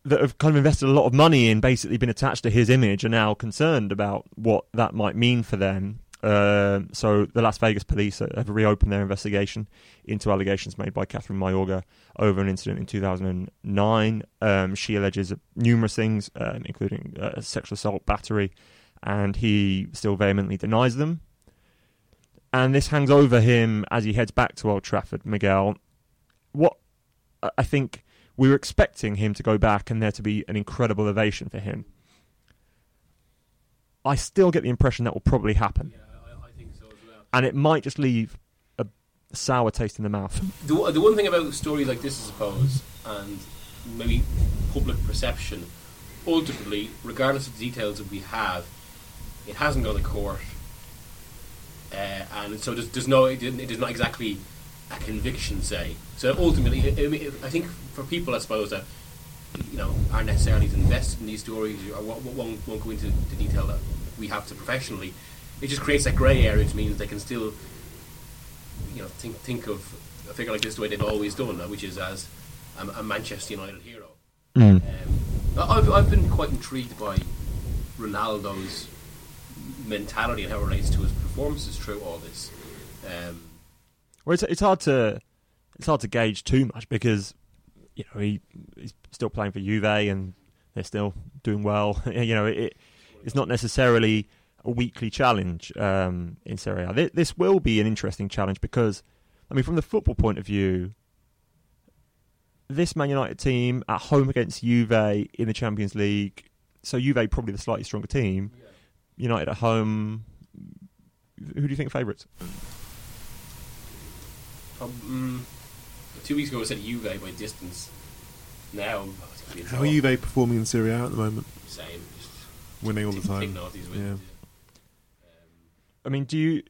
that have kind of invested a lot of money in basically been attached to his image are now concerned about what that might mean for them. Uh, so the Las Vegas police have reopened their investigation into allegations made by Kathryn Mayorga over an incident in 2009. Um, she alleges numerous things, um, including uh, sexual assault, battery, and he still vehemently denies them. And this hangs over him as he heads back to Old Trafford, Miguel. What I- I think we were expecting him to go back and there to be an incredible ovation for him. I still get the impression that will probably happen, I, I think so as well. and it might just leave a sour taste in the mouth. The, the one thing about stories like this, I suppose, and maybe public perception, ultimately, regardless of the details that we have, it hasn't gone to court. Uh, and so there's, there's no, it, it is not exactly conviction, say. So ultimately, I, mean, I think for people, I suppose, that you know aren't necessarily invested in these stories or won't, won't, go into the detail that we have to professionally, it just creates that grey area, which means they can still you know, think think of a figure like this the way they've always done, uh, which is as a, a Manchester United hero. Um, I- I've, I've been quite intrigued by Ronaldo's mentality and how it relates to his performances through all this. Um, Well, it's, it's hard to it's hard to gauge too much because you know he he's still playing for Juve and they're still doing well. you know, it, it's not necessarily a weekly challenge um, in Serie A. This, this will be an interesting challenge because, I mean, from the football point of view, this Man United team at home against Juve in the Champions League. So Juve probably the slightly stronger team. United at home. Who do you think favourites? Prob- mm, two weeks ago I said Juve by distance. Now, oh, it's gonna be a How draw. are Juve performing in Serie A at the moment? Same. Just Winning all the take- take time. naughties with Yeah. it, I mean, do you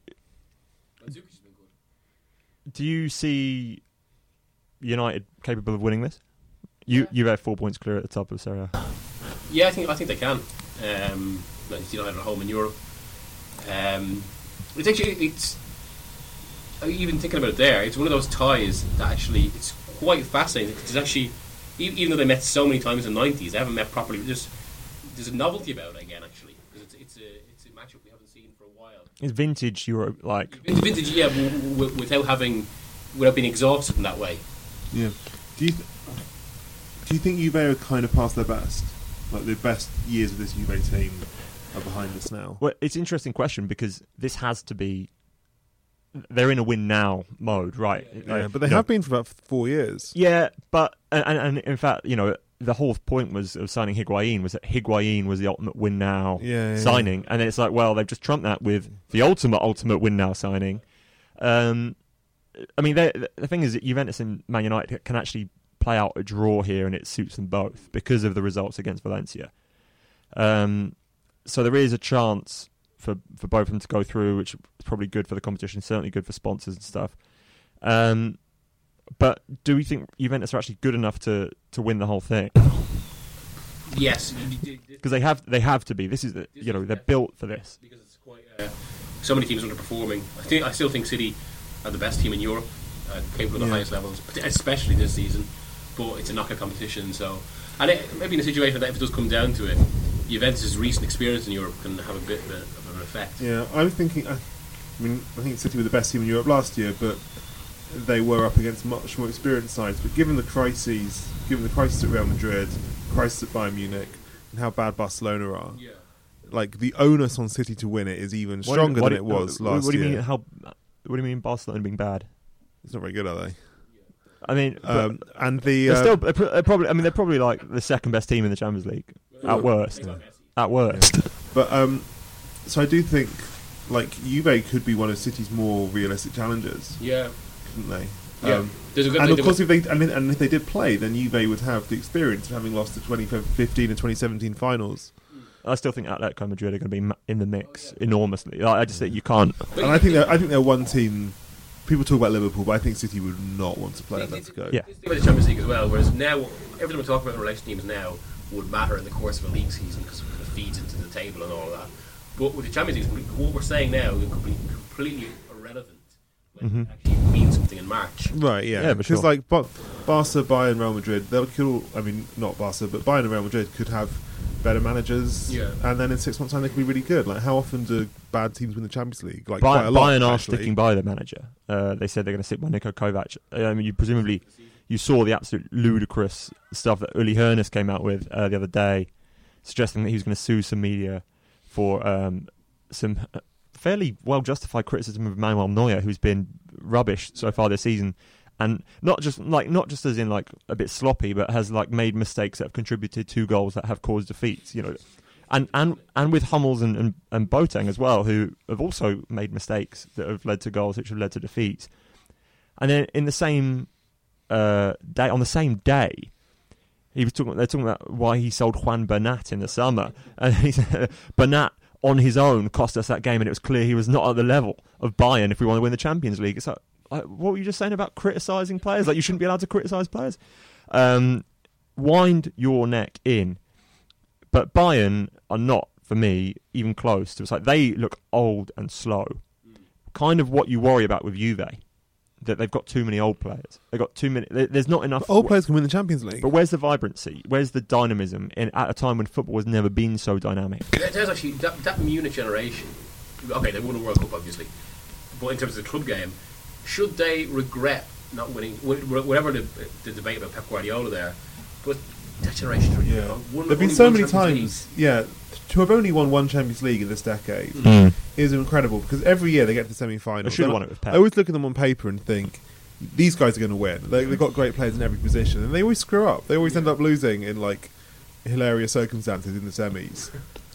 Mandzukic has been good. do you see United capable of winning this? You you have four points clear at the top of Serie A. Yeah, I think I think they can. Um, Manchester United at home in Europe. Um, it's actually it's even thinking about it there. It's one of those ties that actually it's quite fascinating. It's actually e- even though they met so many times in the nineties, they haven't met properly. There's there's a novelty about it again actually because it's it's a it's a matchup we haven't seen for a while. It's vintage Europe, like It's vintage, yeah, w- w- without having without being exhausted in that way. Yeah. Do you th- do you think Juve are kind of past their best? Like the best years of this Juve team are behind us now. Well, it's an interesting question because this has to be. They're in a win now mode, right? Yeah, Like, but they you know, have been for about four years. Yeah, but and, and, and in fact, you know, the whole point was of signing Higuain was that Higuain was the ultimate win now Yeah, yeah, signing, and it's like, well, they've just trumped that with the ultimate ultimate win now signing. Um, I mean, they- the thing is that Juventus and Man United can actually play out a draw here, and it suits them both because of the results against Valencia. Um, so there is a chance for for both of them to go through, which is probably good for the competition, certainly good for sponsors and stuff. Um, but do we think Juventus are actually good enough to, to win the whole thing? Yes, Because they have they have to be. This is the you know they're built for this. because it's quite uh, so many teams underperforming. I think I still think City are the best team in Europe, uh, capable of the Yeah. highest levels, especially this season. But it's a knockout competition, so and it, maybe in a situation that if it does come down to it, Juventus' recent experience in Europe can have a bit of, a, of an effect. Yeah, I was thinking. I, I mean, I think City were the best team in Europe last year, but they were up against much more experienced sides. But given the crises, given the crisis at Real Madrid, crisis at Bayern Munich, and how bad Barcelona are, Yeah. like the onus on City to win it is even What- stronger what than do- it was what, last what do you year. mean? How? What do you mean Barcelona being bad? It's not very good, are they? I mean, Um, but and the they're uh, still they're pro- they're probably. I mean, they're probably like the second best team in the Champions League at worst. At worst. But um, so I do think like Juve could be one of City's more realistic challengers, Yeah. couldn't they? Yeah. Um, There's a good and of course, if they and, and if they did play, then Juve would have the experience of having lost the 2015 and 2017 finals. I still think Atletico Madrid are going to be in the mix enormously. I I just think you can't. And I think they're, I think they're one team. People talk about Liverpool, but I think City would not want to play See, it's- Atletico. Yeah. It's the Champions League as well. Whereas now, everything we're talking about in relation to teams now would matter in the course of a league season because it kind of feeds into the table and all of that. But with the Champions League, what we're saying now could be completely irrelevant when it actually means something in March. Right, yeah. Yeah, for because sure. like Ba- Barca, Bayern, Real Madrid, they'll kill, I mean, not Barca, but Bayern and Real Madrid could have better managers. Yeah. And then in six months' time, they could be really good. Like, how often do bad teams win the Champions League? Like, quite Bayern, a lot. Bayern are actually. sticking by the manager. Uh, they said they're going to stick by Niko Kovac. Uh, I mean, you presumably you saw the absolute ludicrous stuff that Uli Hoeneß came out with uh, the other day, suggesting that he was going to sue some media for um, some uh, fairly well justified criticism of Manuel Neuer, who's been rubbish so far this season. And not just like not just as in like a bit sloppy, but has like made mistakes that have contributed to goals that have caused defeats. You know, and and and with Hummels and, and, and Boateng as well, who have also made mistakes that have led to goals which have led to defeats. And then in the same uh, day, on the same day, he was talking. They're talking about why he sold Juan Bernat in the summer, and he said Bernat on his own cost us that game, and it was clear he was not at the level of Bayern if we want to win the Champions League. It's like, like what were you just saying about criticising players? Like you shouldn't be allowed to criticise players. Um, wind your neck in but Bayern are not, for me, even close to. It's like they look old and slow. Kind of what you worry about with Juve, that they've got too many old players. They've got too many. There's not enough. But old players can win the Champions League. But where's the vibrancy? Where's the dynamism in, at a time when football has never been so dynamic? There- There's actually that, that Munich generation. Okay, they won a World Cup, obviously, but in terms of the club game, should they regret not winning? wh- wh- Whatever the, the debate about Pep Guardiola there, but that generation. yeah. Won, There've been so many Champions times. Yeah. To have only won one Champions League in this decade Mm. Is incredible because every year they get to the semi-finals. They should have won it with Pep. I always look at them on paper and think these guys are going to win. They, they've got great players in every position, and they always screw up. They always end up losing in like hilarious circumstances in the semis.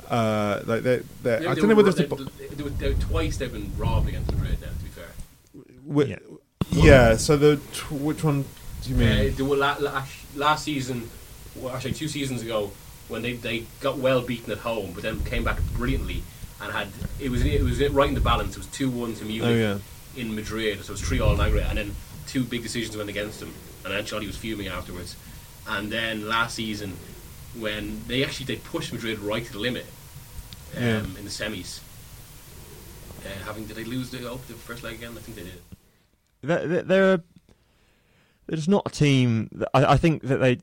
Uh, like they, they, They- I they don't know were- whether it's they, a, they, were- they were twice they've been robbed against Madrid. Now, to be fair, wi- Yeah. yeah. So the tw- which one do you mean? Uh, they were la- la- last season, well, actually two seasons ago, when they, they got well beaten at home, but then came back brilliantly and had it was it was right in the balance. It was two one to Munich. oh yeah. in Madrid. So it was three all in aggregate, and then two big decisions went against him, and Ancelotti was fuming afterwards. And then last season, when they actually they pushed Madrid right to the limit um, Yeah. in the semis. Uh, having did they lose the, oh, the first leg again? I think they did. They're, they're, just not a team. That, I, I think that they.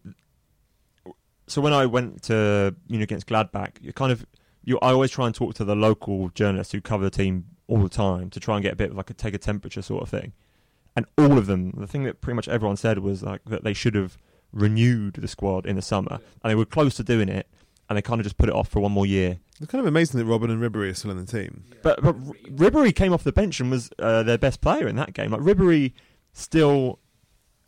So when I went to you know against Gladbach, you kind of you. I always try and talk to the local journalists who cover the team all the time to try and get a bit of like a take a temperature sort of thing. And all of them, the thing that pretty much everyone said was like that they should have renewed the squad in the summer, and they were close to doing it, and they kind of just put it off for one more year. It's kind of amazing that Robben and Ribery are still in the team. But but Ribery came off the bench and was uh, their best player in that game. Like Ribery still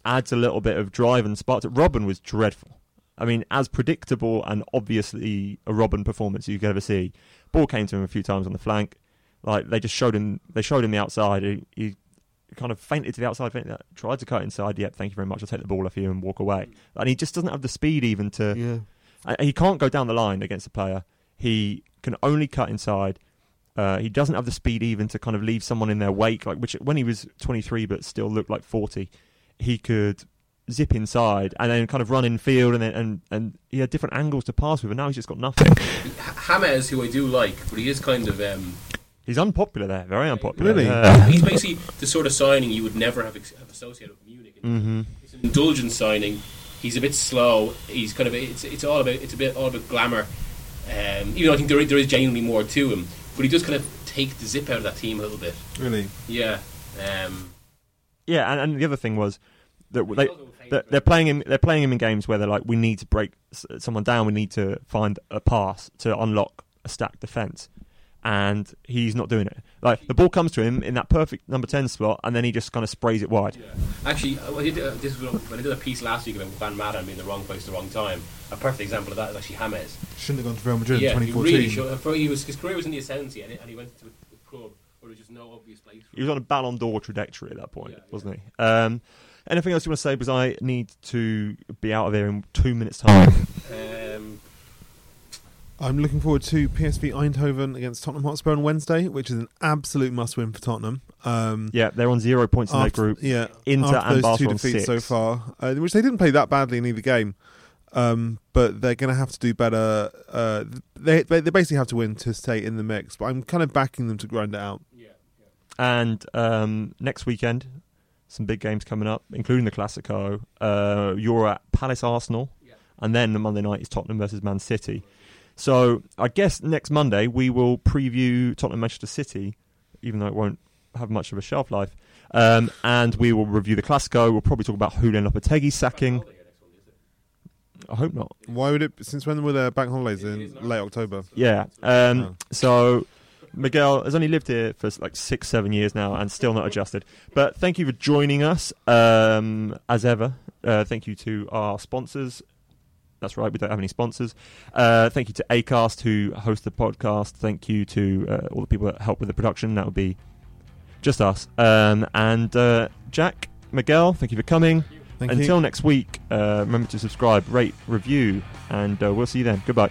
adds a little bit of drive and spark. to- Robben was dreadful. I mean, as predictable and obviously a Robben performance you could ever see. Ball came to him a few times on the flank. Like they just showed him, they showed him the outside. He, he kind of fainted to the outside, fainted, tried to cut inside. Yep, thank you very much. I'll take the ball off you and walk away. And he just doesn't have the speed even to. Yeah. Uh, He can't go down the line against a player. He can only cut inside. Uh, he doesn't have the speed even to kind of leave someone in their wake. Like which when he was 23 but still looked like 40, he could zip inside and then kind of run in field and then and, and he had different angles to pass with. And now he's just got nothing. H- James, who I do like, but he is kind of um, He's unpopular there, very unpopular. Really? Yeah. he's basically the sort of signing you would never have, ex- have associated with Munich. hmm It's an indulgent signing. He's a bit slow. He's kind of it's it's all about it's a bit all about glamour. Um, even though I think there is, there is genuinely more to him, but he does kind of take the zip out of that team a little bit. Really? Yeah. Um, Yeah, and, and the other thing was that they they're, they're playing him. They're playing him in games where they're like, we need to break someone down. We need to find a pass to unlock a stacked defense, and he's not doing it. Like the ball comes to him in that perfect number ten spot, and then he just kind of sprays it wide. Actually, I did, uh, this was when I did a piece last week about Van Maden being in the wrong place at the wrong time. A perfect example of that is actually James. Shouldn't have gone to Real Madrid yeah, in he 2014. really should. for- He was his career was in the ascendancy, and, he went to a, a club where there was just no obvious place. For He was on a Ballon d'Or trajectory at that point, Yeah, yeah. wasn't he? Um, anything else you want to say? Because I need to be out of here in two minutes' time. Um, I'm looking forward to PSV Eindhoven against Tottenham Hotspur on Wednesday, which is an absolute must-win for Tottenham. Um, yeah, they're on zero points in their group. Yeah, Inter after and those Barca two on defeats so far, uh, which they didn't play that badly in either game. Um, but they're going to have to do better. Uh, they, they they basically have to win to stay in the mix. But I'm kind of backing them to grind it out. yeah, yeah. And um, next weekend, some big games coming up, including the Classico. Uh, you're at Palace Arsenal, Yeah. and then the Monday night is Tottenham versus Man City. So I guess next Monday we will preview Tottenham Manchester City, even though it won't have much of a shelf life. Um, and we will review the Classico. We'll probably talk about Julian Lopetegui's sacking. I hope not. Why would it? Since when were their bank holidays in late October? Yeah. Um, Oh. So Miguel has only lived here for like six, seven years now and still not adjusted. But thank you for joining us um, as ever. Uh, thank you to our sponsors. That's right, we don't have any sponsors. Uh, thank you to Acast who host the podcast. Thank you to uh, all the people that help with the production. That would be just us. Um, and uh, Jack, Miguel, thank you for coming. Thank you. Until you. next week, uh, remember to subscribe, rate, review, and uh, we'll see you then. Goodbye.